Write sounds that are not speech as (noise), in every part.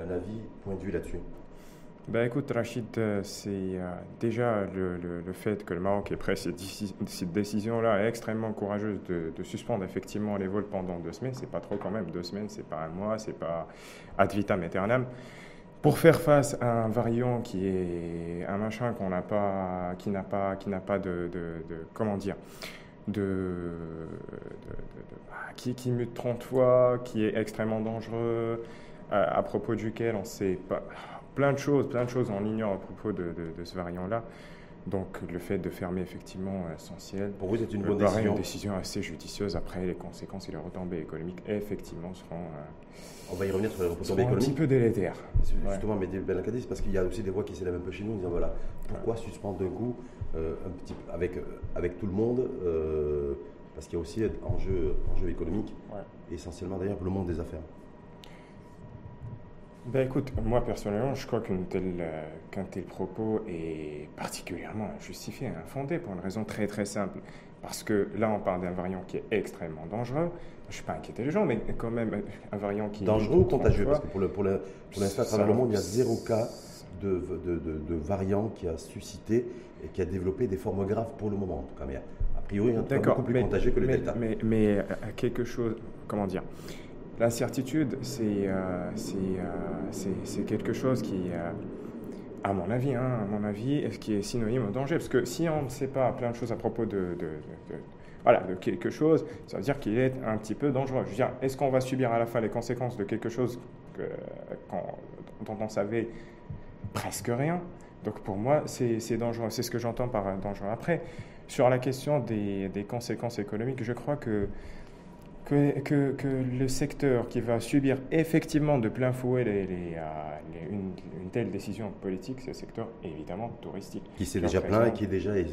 un avis, point de vue là-dessus ben écoute, Rachid, euh, c'est euh, déjà le, fait que le Maroc ait pris cette, cette décision-là extrêmement courageuse de, suspendre effectivement les vols pendant deux semaines. C'est pas trop quand même. Deux semaines, c'est pas un mois, c'est pas ad vitam aeternam. Pour faire face à un variant qui est un machin qu'on n'a pas, qui n'a pas, qui n'a pas de, comment dire, de, bah, qui mute 30 fois, qui est extrêmement dangereux, à, à propos duquel on sait pas plein de choses, plein de choses on ignore à propos de, ce variant-là. Donc le fait de fermer effectivement essentiel. Pour vous, c'est une bonne décision. une décision assez judicieuse. Après, les conséquences et les retombées économiques, effectivement, seront. Euh, on va y revenir sur les retombées économiques. Un petit peu délétères. Justement, mais ben c'est parce qu'il y a aussi des voix qui s'élèvent un peu chez nous en disant voilà, pourquoi suspendre d'un coup euh, un petit, avec, euh, avec tout le monde Parce qu'il y a aussi un enjeu, enjeu économique, essentiellement d'ailleurs pour le monde des affaires. Ben écoute, moi personnellement, je crois qu'un tel, euh, qu'un tel propos est particulièrement injustifié, infondé, pour une raison très très simple. Parce que là, on parle d'un variant qui est extrêmement dangereux. Je ne suis pas inquiété les gens, mais quand même un variant qui dangereux ou contagieux? Parce que pour, le, pour, le, pour l'instant, à travers le monde, il y a zéro cas de, de, de, variant qui a suscité et qui a développé des formes graves pour le moment. En tout cas, mais a priori, un beaucoup plus contagieux que le mais, Delta. Mais, mais euh, quelque chose, comment dire? L'incertitude, c'est euh, euh, c'est quelque chose qui, euh, à mon avis, hein, à mon avis, qui est synonyme de danger. Parce que si on ne sait pas plein de choses à propos de, voilà, de quelque chose, ça veut dire qu'il est un petit peu dangereux. Je veux dire, est-ce qu'on va subir à la fin les conséquences de quelque chose que, dont on savait presque rien? Donc pour moi, c'est dangereux. C'est ce que j'entends par dangereux. Après, sur la question des, des conséquences économiques, je crois que que, que, le secteur qui va subir effectivement de plein fouet les, euh, une, telle décision politique, c'est le secteur évidemment touristique. Qui s'est déjà plein et qui est déjà est,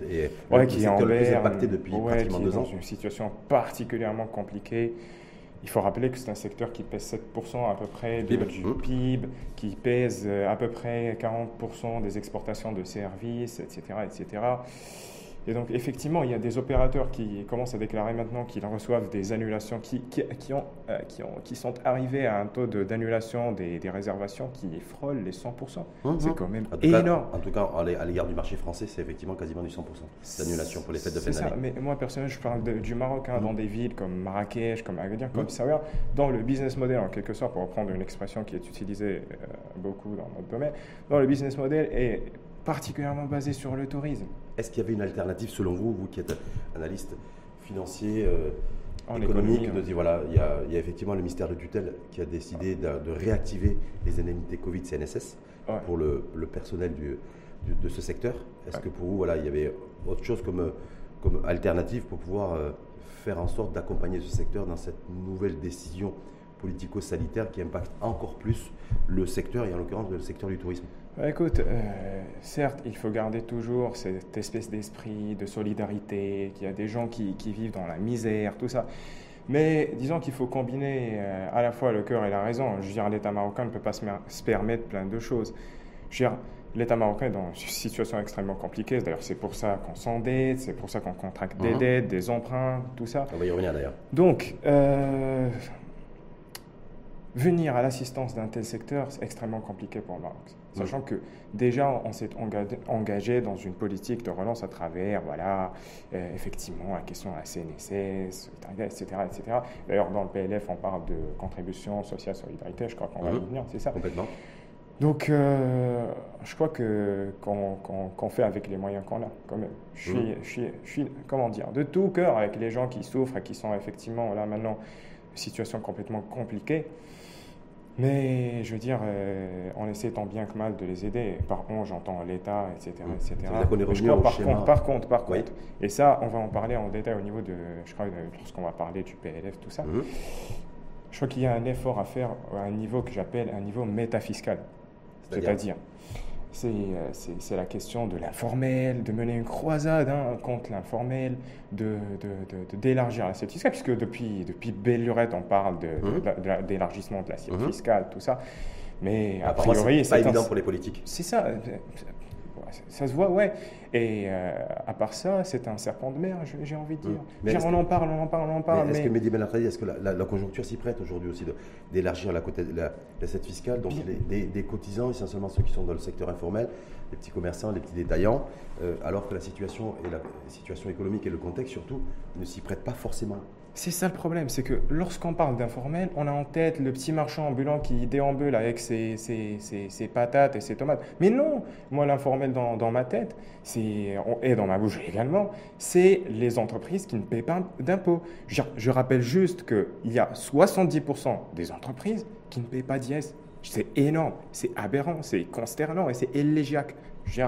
qui est en impacté depuis pratiquement deux ans. Dans une situation particulièrement compliquée. Il faut rappeler que c'est un secteur qui pèse 7% à peu près du PIB, qui pèse euh, à peu près 40% des exportations de services, etc. etc. Et donc, effectivement, il y a des opérateurs qui commencent à déclarer maintenant qu'ils reçoivent des annulations, qui, qui, qui ont, euh, qui, ont, qui, sont arrivés à un taux d'annulation des, des, réservations qui frôle les 100%. Mhm. C'est quand même énorme. en tout cas, à l'égard du marché français, c'est effectivement quasiment du 100% d'annulation pour les fêtes de fin d'année. Mais moi, personnellement, je parle du Maroc, hein, dans mhm. des villes comme Marrakech, comme Agadir, comme mmh. dans le business model, en quelque sorte, pour reprendre une expression qui est utilisée euh, beaucoup dans notre domaine, dans le business model est particulièrement basé sur le tourisme. Est-ce qu'il y avait une alternative selon vous, vous qui êtes analyste financier, euh, économique, de dire voilà, il y, a, effectivement le ministère de tutelle qui a décidé de, réactiver les indemnités Covid CNSS pour le, personnel du, de ce secteur? Est-ce que pour vous, voilà, il y avait autre chose comme, comme alternative pour pouvoir euh, faire en sorte d'accompagner ce secteur dans cette nouvelle décision politico-sanitaire qui impacte encore plus le secteur et en l'occurrence le secteur du tourisme? Bah, écoute, euh, certes, il faut garder toujours cette espèce d'esprit de solidarité, qu'il y a des gens qui, qui, vivent dans la misère, tout ça. Mais disons qu'il faut combiner euh, à la fois le cœur et la raison. Je veux dire, l'État marocain ne peut pas se, permettre plein de choses. Je veux dire, l'État marocain est dans une situation extrêmement compliquée. D'ailleurs, c'est pour ça qu'on s'endette, c'est pour ça qu'on contracte des mhm. dettes, des emprunts, tout ça. On va y revenir d'ailleurs. Donc, euh, venir à l'assistance d'un tel secteur, c'est extrêmement compliqué pour le Maroc. Sachant que déjà, on s'est engagé dans une politique de relance à travers, voilà, euh, effectivement, la question de la CNSS, etc. etc. D'ailleurs, dans le PLF, on parle de contribution sociale solidarité, je crois qu'on va y venir, c'est ça? Complètement. Donc, euh, je crois que qu'on fait avec les moyens qu'on a, quand même. Je suis, je, suis, je suis, comment dire, de tout cœur avec les gens qui souffrent et qui sont effectivement là maintenant, situation complètement compliquée. Mais je veux dire, euh, on essaie tant bien que mal de les aider. Par contre, j'entends l'État, etc. etc. par, contre, par contre, par contre, et ça, on va en parler en détail au niveau de, je crois, lorsqu'on va parler du PLF, tout ça. Mhm. Je crois qu'il y a un effort à faire à un niveau que j'appelle un niveau métafiscal. C'est-à-dire, c'est la question de l'informel, de mener une croisade hein, contre l'informel, d'élargir de, de, l'assiette fiscale, puisque depuis, depuis belle lurette, on parle d'élargissement de, l'assiette mmh. fiscale, tout ça. Mais a priori, c'est pas évident pour les politiques. C'est ça. Ça se voit, ouais. Et euh, à part ça, c'est un serpent de mer, j'ai envie de mmh. dire. on en parle, on en parle, on en parle. Est-ce que Mehdi Ben est-ce que la, conjoncture s'y prête aujourd'hui aussi d'élargir la, la, l'assiette fiscale? Donc des, cotisants, essentiellement ceux qui sont dans le secteur informel, les petits commerçants, les petits détaillants, euh, alors que la situation, et la situation économique et le contexte surtout ne s'y prêtent pas forcément c'est ça le problème, c'est que lorsqu'on parle d'informel, on a en tête le petit marchand ambulant qui déambule avec ses, ses, patates et ses tomates. Mais non, moi l'informel dans, ma tête, et dans ma bouche également, c'est les entreprises qui ne paient pas d'impôts. Je, je, rappelle juste qu'il y a 70% des entreprises qui ne paient pas d'IS. C'est énorme, c'est aberrant, c'est consternant et c'est élégiaque. Je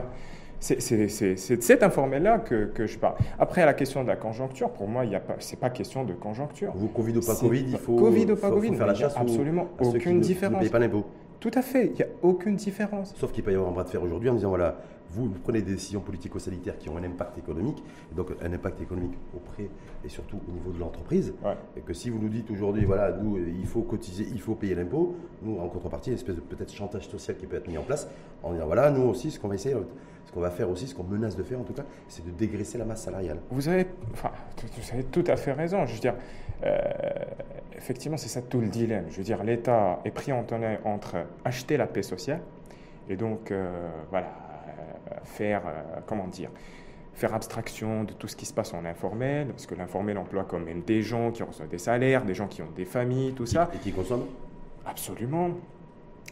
c'est de cet informel-là que, que, je parle. Après, la question de la conjoncture, pour moi, ce n'est pas question de conjoncture. Vous, Covid ou pas Covid, il faut, COVID ou pas Covid, faire la chasse absolument aucune différence. Ne, ne pas l'impôt. Tout à fait, il n'y a aucune différence. Sauf qu'il peut y avoir un bras de fer aujourd'hui en disant voilà, vous, prenez des décisions politico-sanitaires qui ont un impact économique, et donc un impact économique auprès et surtout au niveau de l'entreprise, et que si vous nous dites aujourd'hui, voilà, nous, il faut cotiser, il faut payer l'impôt, nous, en contrepartie, une espèce de peut-être chantage social qui peut être mis en place, en disant, voilà, nous aussi, ce qu'on va essayer, ce qu'on va faire aussi, ce qu'on menace de faire en tout cas, c'est de dégraisser la masse salariale. Vous avez, enfin, vous avez tout à fait raison. Je veux dire, euh, effectivement, c'est ça tout le dilemme. Je veux dire, l'État est pris en entre acheter la paix sociale et donc, euh, voilà, faire, euh, comment dire, faire abstraction de tout ce qui se passe en informel, parce que l'informel emploie quand même des gens qui reçoivent des salaires, des gens qui ont des familles, tout ça. Et qui consomment Absolument.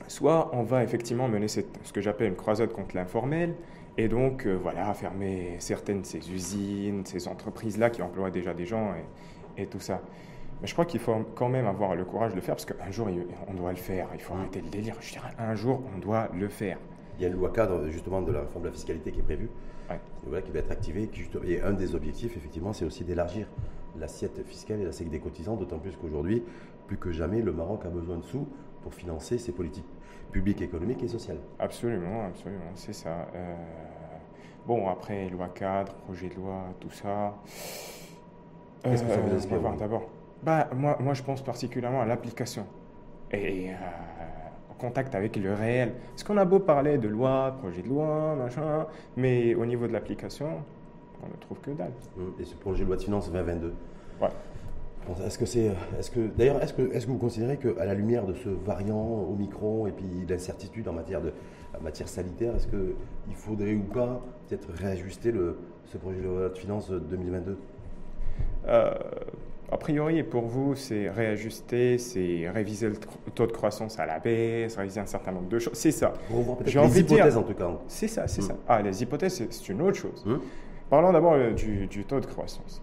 Soit on va effectivement mener ce que j'appelle une croisade contre l'informel, et donc euh, voilà, fermer certaines de ces usines, ces entreprises-là qui emploient déjà des gens et, tout ça. Mais je crois qu'il faut quand même avoir le courage de le faire, parce qu'un jour, on doit le faire. Il faut arrêter le délire. Je dirais, un jour, on doit le faire il y a une loi cadre justement de la réforme de la fiscalité qui est prévue, ouais. qui va être activée. et un des objectifs, effectivement, c'est aussi d'élargir l'assiette fiscale et l'assiette des cotisants, d'autant plus qu'aujourd'hui, plus que jamais, le Maroc a besoin de sous pour financer ses politiques publiques, économiques et sociales. Absolument, absolument, c'est ça. Euh, bon, après, loi cadre, projet de loi, tout ça. Qu'est-ce que ça vous inspire D'abord, bah, moi, moi, je pense particulièrement à l'application. Et euh, contact avec le réel. Parce qu'on a beau parler de loi, projet de loi, machin, mais au niveau de l'application, on ne trouve que dalle. Mmh. Et ce projet de loi de finances 2022 Ouais. Est-ce que c'est, est-ce que, d'ailleurs, est-ce que, est-ce que vous considérez qu'à la lumière de ce variant Omicron et puis l'incertitude en matière de, en matière sanitaire, est-ce qu'il faudrait ou pas peut-être réajuster le, ce projet de loi de finances 2022 euh, a priori, pour vous, c'est réajuster, c'est réviser le taux de croissance à la baisse, réviser un certain nombre de choses. C'est ça. J'ai envie de dire. en tout cas. C'est ça, c'est hmm. ça. Ah, les hypothèses, c'est une autre chose. Hmm. Parlons d'abord euh, du, du, taux de croissance.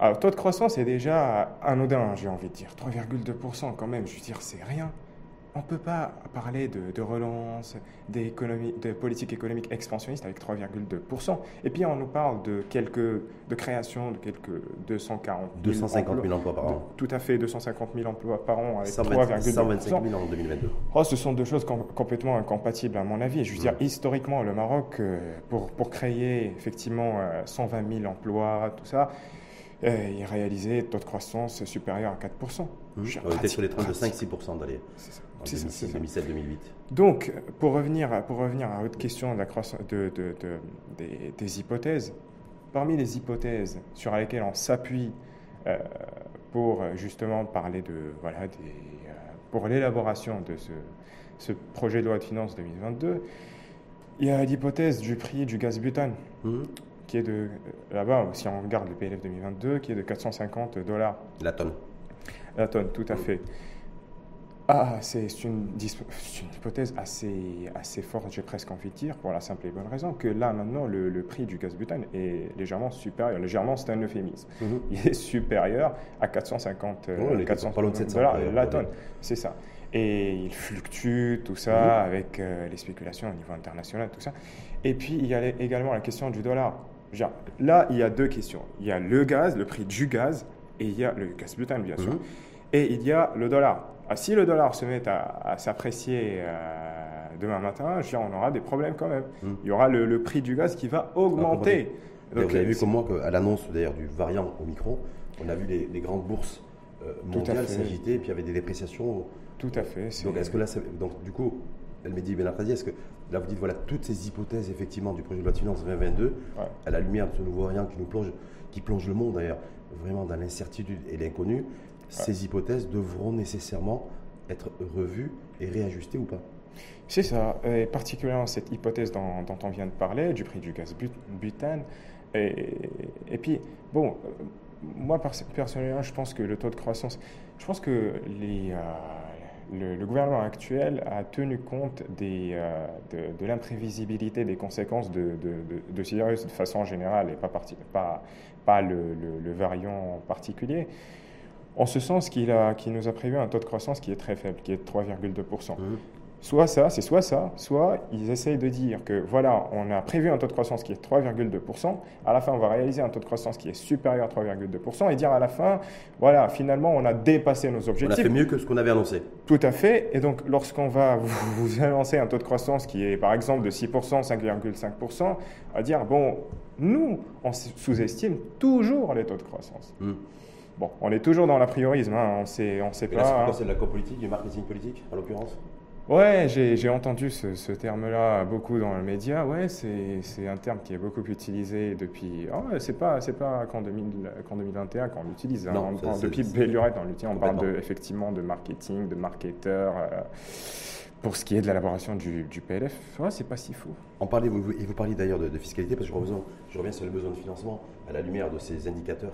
Alors, taux de croissance est déjà anodin, j'ai envie de dire. 3,2% quand même, je veux dire, c'est rien on ne peut pas parler de, relance, de politique économique expansionniste avec 3,2%. Et puis on nous parle de quelques de création de quelques 240 000 250 000 emplois, par an. tout à fait, 250 000 emplois par an avec 3,2%. 125 000 en 2022. Oh, ce sont deux choses complètement incompatibles à mon avis. Je veux dire, historiquement, le Maroc, euh, pour, pour créer effectivement 120 euh, 000 emplois, tout ça, il réalisait taux de croissance supérieur à 4%. Mmh. On était sur les trains de 5-6% d'aller. Ça. 2007-2008. Donc, pour revenir, pour revenir à votre question de, de, des, hypothèses, parmi les hypothèses sur lesquelles on s'appuie euh, pour justement parler de, voilà, des, euh, pour l'élaboration de ce, ce, projet de loi de finances 2022, il y a l'hypothèse du prix du gaz butane, mmh. Qui est de, là-bas, si on regarde le PLF 2022, qui est de 450 dollars. La tonne. La tonne, tout à fait. Ah, c'est une, hypothèse assez, assez forte, j'ai presque envie de dire, pour la simple et bonne raison que là, maintenant, le, prix du gaz butane est légèrement supérieur. Légèrement, c'est un euphémisme. Mhm. (laughs) Il est supérieur à 450 dollars la tonne. C'est ça. Et il fluctue, tout ça, mhm. avec euh, les spéculations au niveau international, tout ça. Et puis, il y a également la question du dollar. Là, il y a deux questions. Il y a le gaz, le prix du gaz, et il y a le gaz butane, bien sûr. Mhm. Et il y a le dollar. Ah, si le dollar se met à, s'apprécier euh, demain matin, on aura des problèmes quand même. Hmm. Il y aura le, prix du gaz qui va augmenter. Donc, vous avez vu comme moi qu'à l'annonce d'ailleurs du variant Omicron, on a vu les, grandes bourses euh, mondiales s'agiter et puis il y avait des dépréciations. Tout à fait. Donc est-ce que là, donc du coup, El Mehdi Ben est-ce que là vous dites voilà toutes ces hypothèses effectivement du projet de loi de finances 2022, à la lumière de ce nouveau variant qui nous plonge, qui plonge le monde d'ailleurs vraiment dans l'incertitude et l'inconnu, ces hypothèses devront nécessairement être revues et réajustées ou pas? C'est ça, et particulièrement cette hypothèse dont, on vient de parler, du prix du gaz butane. Et, et puis, bon, euh, moi personnellement, je pense que le taux de croissance, je pense que les, euh, le, gouvernement actuel a tenu compte euh, de, l'imprévisibilité des conséquences de, de, de, ce virus de façon générale et pas, le, variant particulier. En ce sens qu'il nous a prévu un taux de croissance qui est très faible, qui est de 3,2% soit ça, c'est soit ça, soit ils essayent de dire que voilà, on a prévu un taux de croissance qui est 3,2%, à la fin on va réaliser un taux de croissance qui est supérieur à 3,2% et dire à la fin, voilà, finalement on a dépassé nos objectifs. On a fait mieux que ce qu'on avait annoncé. Tout à fait, et donc lorsqu'on va (laughs) vous, annoncer un taux de croissance qui est par exemple de 6%, 5,5%, à dire, bon, nous, on sous-estime toujours les taux de croissance. Hmm. Bon, on est toujours dans l'apriorisme, hein, on sait, on sait pas. C'est de la politique, du marketing politique, en l'occurrence? Ouais, j'ai entendu ce, terme-là beaucoup dans le média. Ouais, c'est un terme qui est beaucoup utilisé depuis. Oh, c'est pas c'est pas qu'en 2021 qu'on l'utilise. Hein. depuis Bellurette, on l'utilise. On parle de, effectivement de marketing, de marketeur. Euh, pour ce qui est de l'élaboration du, du, PLF, ouais, c'est pas si fou. Parlait, vous, et vous parliez d'ailleurs de, fiscalité, parce que je reviens, je reviens sur le besoin de financement à la lumière de ces indicateurs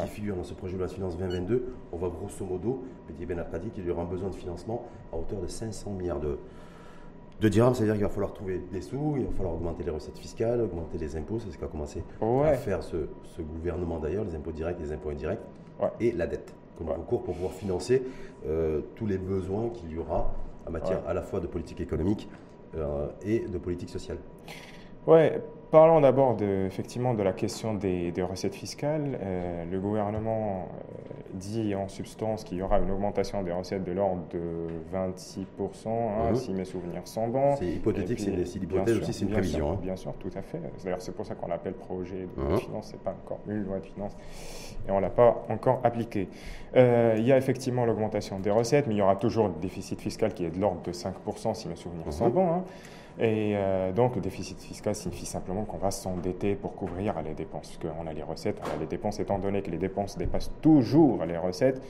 qui figurent dans ce projet de loi de finances 2022. On voit grosso modo, Petit Ben dit qu'il y aura un besoin de financement à hauteur de 500 milliards de, de dirhams, c'est-à-dire qu'il va falloir trouver des sous, il va falloir augmenter les recettes fiscales, augmenter les impôts, c'est ce qu'a commencé à faire ce, ce gouvernement d'ailleurs, les impôts directs, les impôts indirects, et la dette comme recours pour pouvoir financer euh, tous les besoins qu'il y aura en matière à la fois de politique économique euh, et de politique sociale. Ouais, parlons d'abord de, effectivement de la question des, recettes fiscales. Euh, le gouvernement euh, dit en substance qu'il y aura une augmentation des recettes de l'ordre de 26%, hein, mhm. si mes souvenirs sont bons. C'est hypothétique, c'est l'hypothèse aussi, c'est une prévision. Hein. Bien sûr, tout à fait. D'ailleurs, c'est pour ça qu'on l'appelle projet de loi de mhm. finances, ce n'est pas encore une loi de finances, et on ne l'a pas encore appliqué. Euh, il y a effectivement l'augmentation des recettes, mais il y aura toujours le déficit fiscal qui est de l'ordre de 5%, si mes souvenirs sont mhm. bons. Hein. Et euh, donc, le déficit fiscal signifie simplement qu'on va s'endetter pour couvrir les dépenses, puisqu'on a les recettes, les dépenses, étant donné que les dépenses dépassent toujours les recettes,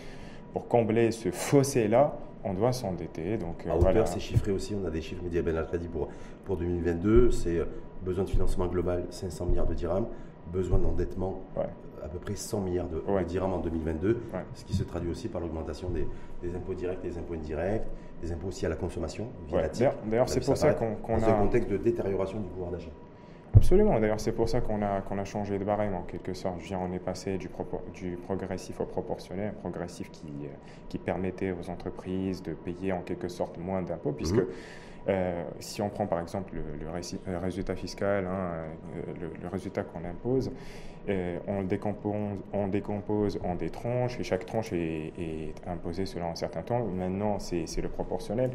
pour combler ce fossé-là, on doit s'endetter. Donc, euh, voilà. c'est chiffré aussi, on a des chiffres médias Ben Al-Khadi pour, pour 2022, c'est euh, besoin de financement global 500 milliards de dirhams, besoin d'endettement à peu près 100 milliards de, dirhams en 2022, ce qui se traduit aussi par l'augmentation des, impôts directs des impôts indirects, des impôts aussi à la consommation, D'ailleurs, c'est pour ça qu'on a... Dans un contexte de détérioration du pouvoir d'achat. Absolument. D'ailleurs, c'est pour ça qu'on a, qu'on a changé de barème en quelque sorte. Je on est passé du, du progressif au proportionnel, un progressif qui, qui permettait aux entreprises de payer en quelque sorte moins d'impôts, puisque mhm. euh, si on prend par exemple le, résultat fiscal, hein, euh, le, résultat qu'on impose, euh, on, le décompose, on décompose en des tranches et chaque tranche est, imposée selon un certain temps. Maintenant, c'est le proportionnel.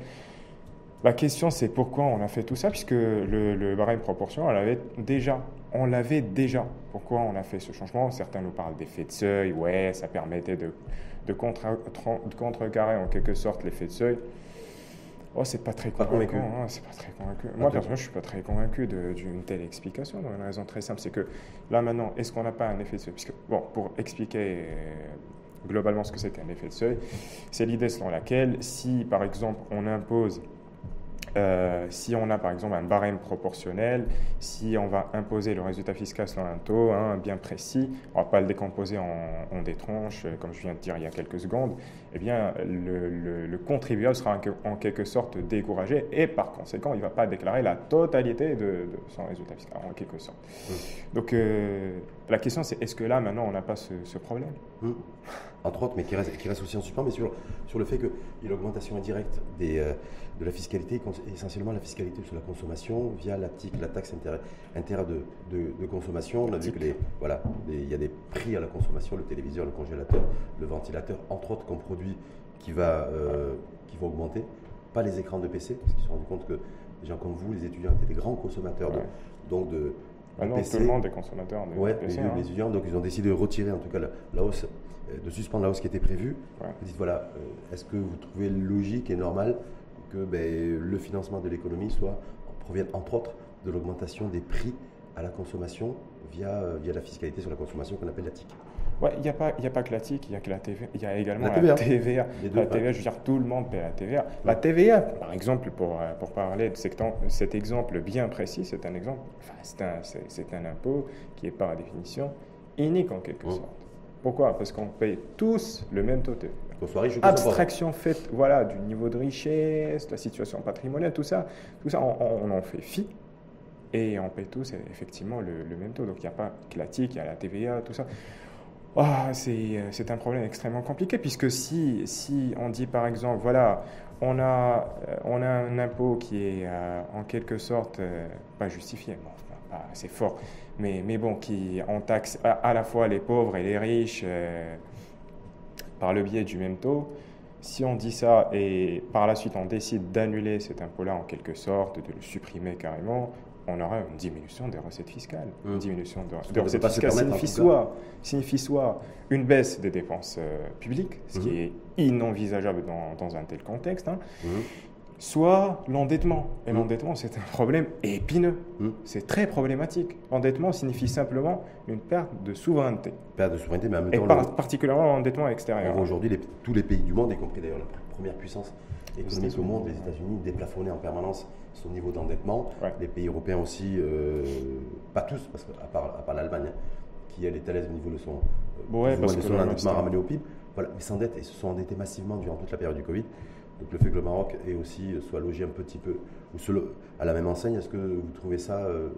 La question, c'est pourquoi on a fait tout ça, puisque le, barème proportion, on l'avait déjà. On l'avait déjà. Pourquoi on a fait ce changement? Certains nous parlent d'effet de seuil. Ouais, ça permettait de, contrecarrer en quelque sorte l'effet de seuil. Oh, c'est pas très. Hein, c'est pas très convaincu. Moi, personnellement, je suis pas très convaincu d'une telle explication. Pour une raison très simple, c'est que là maintenant, est-ce qu'on n'a pas un effet de seuil? Puisque, bon, pour expliquer euh, globalement ce que c'est qu'un effet de seuil, c'est l'idée selon laquelle, si par exemple on impose euh, si on a par exemple un barème proportionnel, si on va imposer le résultat fiscal selon un taux hein, bien précis, on ne va pas le décomposer en, des tranches, euh, comme je viens de dire il y a quelques secondes, eh bien le, contribuable sera en, quelque sorte découragé et par conséquent il ne va pas déclarer la totalité de, son résultat fiscal en quelque sorte. Mmh. Donc euh, la question c'est est-ce que là maintenant on n'a pas ce, problème? Mmh entre autres, mais qui reste, qui reste aussi en suspens, mais sur, sur le fait qu'il y a l'augmentation indirecte des, euh, de la fiscalité, essentiellement la fiscalité sur la consommation via la TIC, la taxe intérêt, de, de, consommation. On a vu que les, voilà, il y a des prix à la consommation, le téléviseur, le congélateur, le ventilateur, entre autres, comme produit qui va, euh, qui va augmenter. Pas les écrans de PC, parce qu'ils se sont rendus compte que des gens comme vous, les étudiants, étaient des grands consommateurs de, donc de, Maintenant, tout le monde des consommateurs de ouais, PC. Les, hein. les, étudiants, donc ils ont décidé de retirer en tout cas la hausse de suspendre la hausse qui était prévue. Vous dites voilà, euh, est-ce que vous trouvez logique et normal que ben, le financement de l'économie soit provienne entre autres de l'augmentation des prix à la consommation via, euh, via la fiscalité sur la consommation qu'on appelle la TIC? Ouais, il n'y a, pas, a pas que la TIC, il y a, que la TVA, il y a également la TVA. La TVA, je veux dire, tout le monde paie la TVA. La TVA, par exemple, pour, euh, pour parler de cet, cet exemple bien précis, c'est un exemple, enfin, c'est un, un, impôt qui est par définition unique en quelque sorte. Pourquoi? Parce qu'on paye tous le même taux de abstraction faite voilà, du niveau de richesse, de la situation patrimoniale, tout ça, tout ça on, en fait fi et on paye tous effectivement le, même taux. Donc il n'y a pas que la TIC, il y a la TVA, tout ça. Ah, c'est un problème extrêmement compliqué puisque si, on dit par exemple, voilà, on a, euh, on un impôt qui est euh, en quelque sorte pas justifié, bon, fort, mais, bon, qui en taxe à, la fois les pauvres et les riches par le biais du même taux, si on dit ça et par la suite on décide d'annuler cet impôt-là en quelque sorte, de le supprimer carrément, on aura une diminution des recettes fiscales. Une mmh. diminution des recettes fiscales signifie soit, signifie soit une baisse des dépenses euh, publiques, ce qui mmh. est inenvisageable dans, un tel contexte, hein, mmh. Soit l'endettement. Et l'endettement, c'est un problème épineux. C'est très problématique. L'endettement signifie simplement une perte de souveraineté. Perte de souveraineté, mais en même temps... Et particulièrement l'endettement extérieur. Aujourd'hui, tous les pays du monde, y compris d'ailleurs la première puissance économique au monde, les États-Unis, déplafonné en permanence son niveau d'endettement. Les pays européens aussi, euh, pas tous, parce part, à part l'Allemagne, hein, qui elle est à l'aise au niveau de son, ouais, de son endettement ramené au PIB, voilà, mais s'endettent et se sont endettés massivement durant toute la période du Covid. Donc le fait que le Maroc aussi, soit logé un petit peu. À la même enseigne, est-ce que vous trouvez ça euh,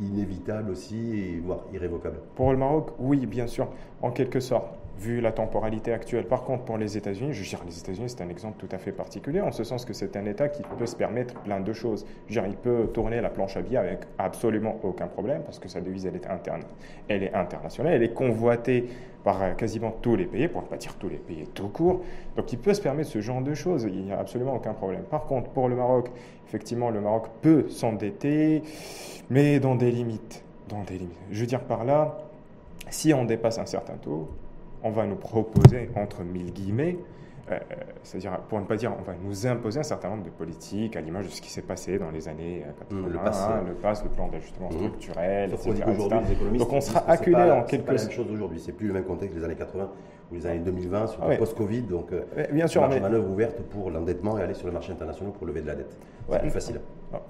inévitable aussi, voire irrévocable? Pour le Maroc, oui, bien sûr, en quelque sorte vu la temporalité actuelle. Par contre, pour les États-Unis, je veux dire, les États-Unis, c'est un exemple tout à fait particulier, en ce sens que c'est un État qui peut se permettre plein de choses. Je dire, il peut tourner la planche à billets avec absolument aucun problème, parce que sa devise, elle est, interne, elle est internationale, elle est convoitée par euh, quasiment tous les pays, pour ne pas dire tous les pays tout court. Donc, il peut se permettre ce genre de choses, il n'y a absolument aucun problème. Par contre, pour le Maroc, effectivement, le Maroc peut s'endetter, mais dans des limites. Dans des limites. Je veux dire par là, si on dépasse un certain taux, on va nous proposer, entre mille guillemets, euh, c'est-à-dire, pour ne pas dire, on va nous imposer un certain nombre de politiques à l'image de ce qui s'est passé dans les années 80, mmh, le, pass, le PASS, le plan d'ajustement mmh. structurel, etc. Donc on sera acculé en quelque sorte. C'est la même chose aujourd'hui, c'est plus le même contexte que les années 80 ou les années 2020, sur le post-Covid, donc euh, bien sûr, marge manœuvre ouverte pour l'endettement et aller sur le marché international pour lever de la dette. C'est plus facile.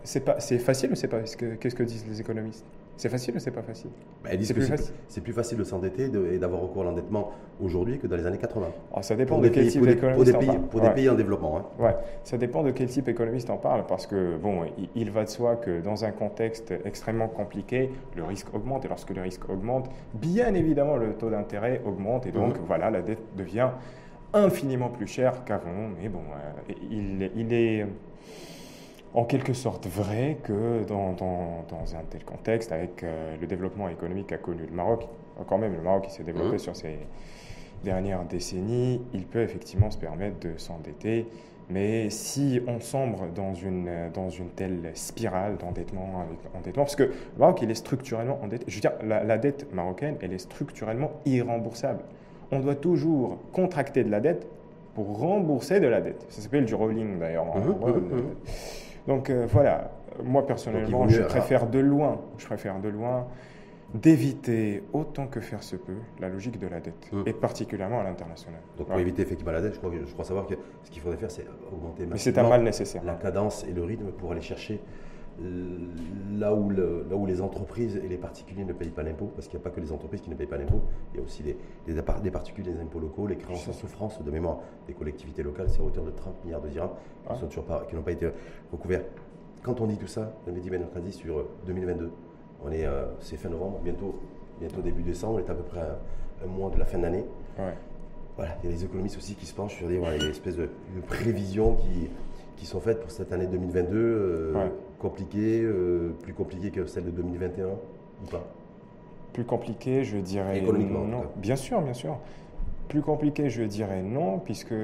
C'est pas, c'est facile ou c'est pas Qu'est-ce que disent les économistes? C'est facile ou c'est pas facile bah, C'est plus, facile. plus facile de s'endetter et d'avoir recours à l'endettement aujourd'hui que dans les années 80. Ah, ça dépend de quel type d'économiste Pour, des, pays, pour des pays en développement. Hein. Ouais, ça dépend de quel type économiste en parle parce que, bon, il, va de soi que dans un contexte extrêmement compliqué, le risque augmente et lorsque le risque augmente, bien évidemment, le taux d'intérêt augmente et donc, mhm. voilà, la dette devient infiniment plus chère qu'avant. Mais bon, euh, il, il est en quelque sorte vrai que dans, un tel contexte, avec euh, le développement économique qu'a connu le Maroc, quand même le Maroc qui s'est développé mmh. sur ces dernières décennies, il peut effectivement se permettre de s'endetter. Mais si on sombre dans une, dans une telle spirale d'endettement, endettement, parce que le Maroc, il est structurellement endetté. Je veux dire, la, dette marocaine, elle est structurellement irremboursable. On doit toujours contracter de la dette pour rembourser de la dette. Ça s'appelle du rolling d'ailleurs. Mmh, mmh, donc euh, voilà, moi personnellement, je préfère de loin, je préfère de loin d'éviter autant que faire se peut la logique de la dette, et particulièrement à l'international. Donc pour éviter effectivement la dette, je crois, je crois savoir que ce qu'il faudrait faire, c'est augmenter Mais c'est un mal nécessaire. la cadence et le rythme pour aller chercher là où, le, là où les entreprises et les particuliers ne payent pas l'impôt, parce qu'il n'y a pas que les entreprises qui ne payent pas l'impôt, il y a aussi des, des, particuliers, des impôts locaux, les créances en souffrance de mémoire des collectivités locales, c'est à hauteur de 30 milliards de dirhams qui sont toujours pas, qui n'ont pas été recouverts. Quand on dit tout ça, le Mehdi Ben sur 2022, euh, on est, euh, c'est fin novembre, bientôt, bientôt début décembre, on est à peu près un, mois de la fin d'année. Voilà, il y a les économistes aussi qui se penchent sur des, voilà, espèces de, prévisions qui, qui sont faites pour cette année 2022, euh, compliquées, plus compliquées que celle de 2021 ou pas? Plus compliquées, je dirais. Économiquement. Non. Bien sûr, bien sûr. Plus compliqué, je dirais non, puisque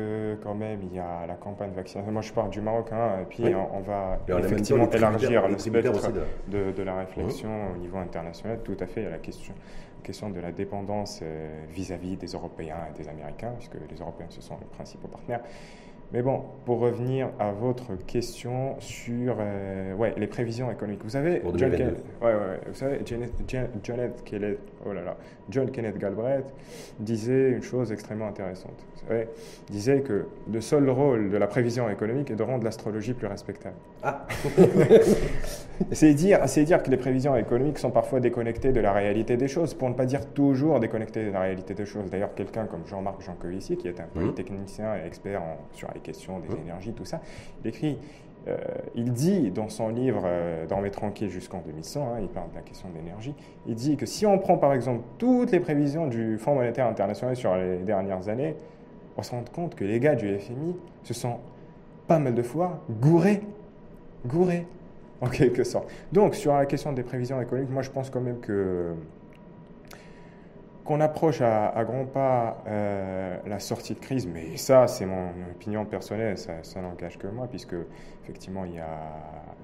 quand même il y a la campagne vaccinale. Moi je parle du Maroc, hein, et puis on, va effectivement élargir le spectre de, de, la réflexion au niveau international. Tout à fait, il y a la question, question de la dépendance euh, vis-à-vis des Européens et des Américains, puisque les Européens ce sont les principaux partenaires. Mais bon, pour revenir à votre question sur euh, ouais, les prévisions économiques. Vous savez, John Kenneth, ouais, ouais, vous savez John, Kenneth, oh là là, John Kenneth Galbraith disait une chose extrêmement intéressante. Vous savez, disait que le seul rôle de la prévision économique est de rendre l'astrologie plus respectable. Ah (laughs) C'est dire, dire que les prévisions économiques sont parfois déconnectées de la réalité des choses, pour ne pas dire toujours déconnectées de la réalité des choses. D'ailleurs, quelqu'un comme Jean-Marc Jancovici, qui est un polytechnicien et expert sur les questions des mmh. énergies, tout ça, il écrit euh, il dit dans son livre euh, Dormez tranquille jusqu'en 2100, hein, il parle de la question de l'énergie, il dit que si on prend par exemple toutes les prévisions du Fonds monétaire international sur les dernières années, on se rend compte que les gars du FMI se sont pas mal de fois gourés, gourés en quelque sorte. Donc, sur la question des prévisions économiques, moi je pense quand même que qu'on approche à, grands pas euh, la sortie de crise, mais ça, c'est mon opinion personnelle, ça, n'engage que moi, puisque effectivement, il y a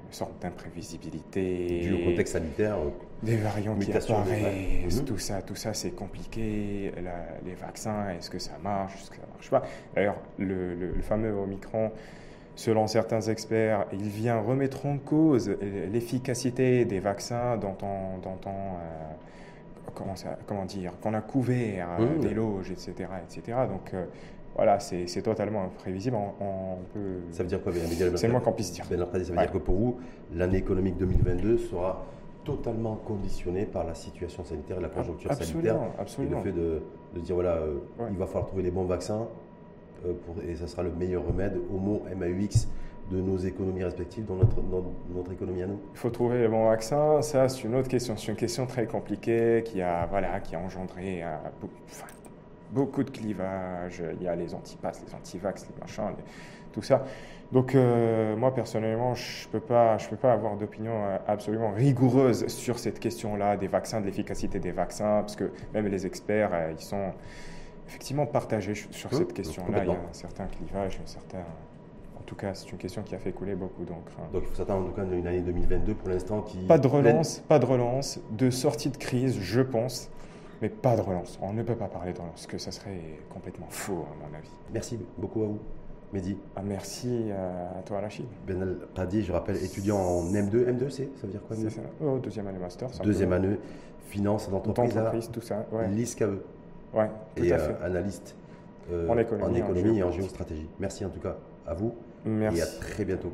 une sorte d'imprévisibilité. Du contexte sanitaire. Euh, des variants qui apparaissent, mhm. tout ça, tout ça, c'est compliqué. les vaccins, est-ce que ça marche, est-ce que ça marche pas? D'ailleurs, le, le, fameux Omicron, Selon certains experts, il vient remettre en cause l'efficacité des vaccins dont on, dont euh, comment, comment, dire, qu'on a couvert euh, des loges, etc. etc. Donc euh, voilà, c'est totalement imprévisible. On, peut... Ça veut dire quoi C'est le moins qu'on puisse dire. ça veut dire que pour vous, l'année économique 2022 sera totalement conditionnée par la situation sanitaire et la conjoncture sanitaire. Absolument. Et le fait de, de dire, voilà, il va falloir trouver les bons vaccins, euh, et ça sera le meilleur remède mot MAUX de nos économies respectives dans notre, notre économie à nous Il faut trouver le bon vaccin, ça c'est une autre question, c'est une question très compliquée qui a, voilà, qui a engendré euh, beaucoup de clivages, il y a les antipasses, les antivax, les machins, tout ça. Donc euh, moi personnellement, je ne peux, pas, je peux pas avoir d'opinion absolument rigoureuse sur cette question-là des vaccins, de l'efficacité des vaccins, parce que même les experts, ils sont effectivement partagé sur cette question-là. Il y a un certain clivage, un certain... En tout cas, c'est une question qui a fait couler beaucoup d'encre. Donc il faut s'attendre en tout cas à une année 2022 pour l'instant qui... Pas de relance, pas de relance, de sortie de crise, je pense, mais pas de relance. On ne peut pas parler de relance, que ça serait complètement faux à mon avis. Merci beaucoup à vous. Mehdi. Ah, merci à toi, Rachid. Ben Padi, je rappelle, étudiant en M2. M2, c'est Ça veut dire quoi oh, Deuxième année master. Deuxième année, finance d'entreprise. Entreprise, tout ça. Ouais. L'ISCAE. Ouais, tout et à fait. Euh, analyste euh, en économie, en économie et en géostratégie. Merci en tout cas à vous. Merci. Et à très bientôt.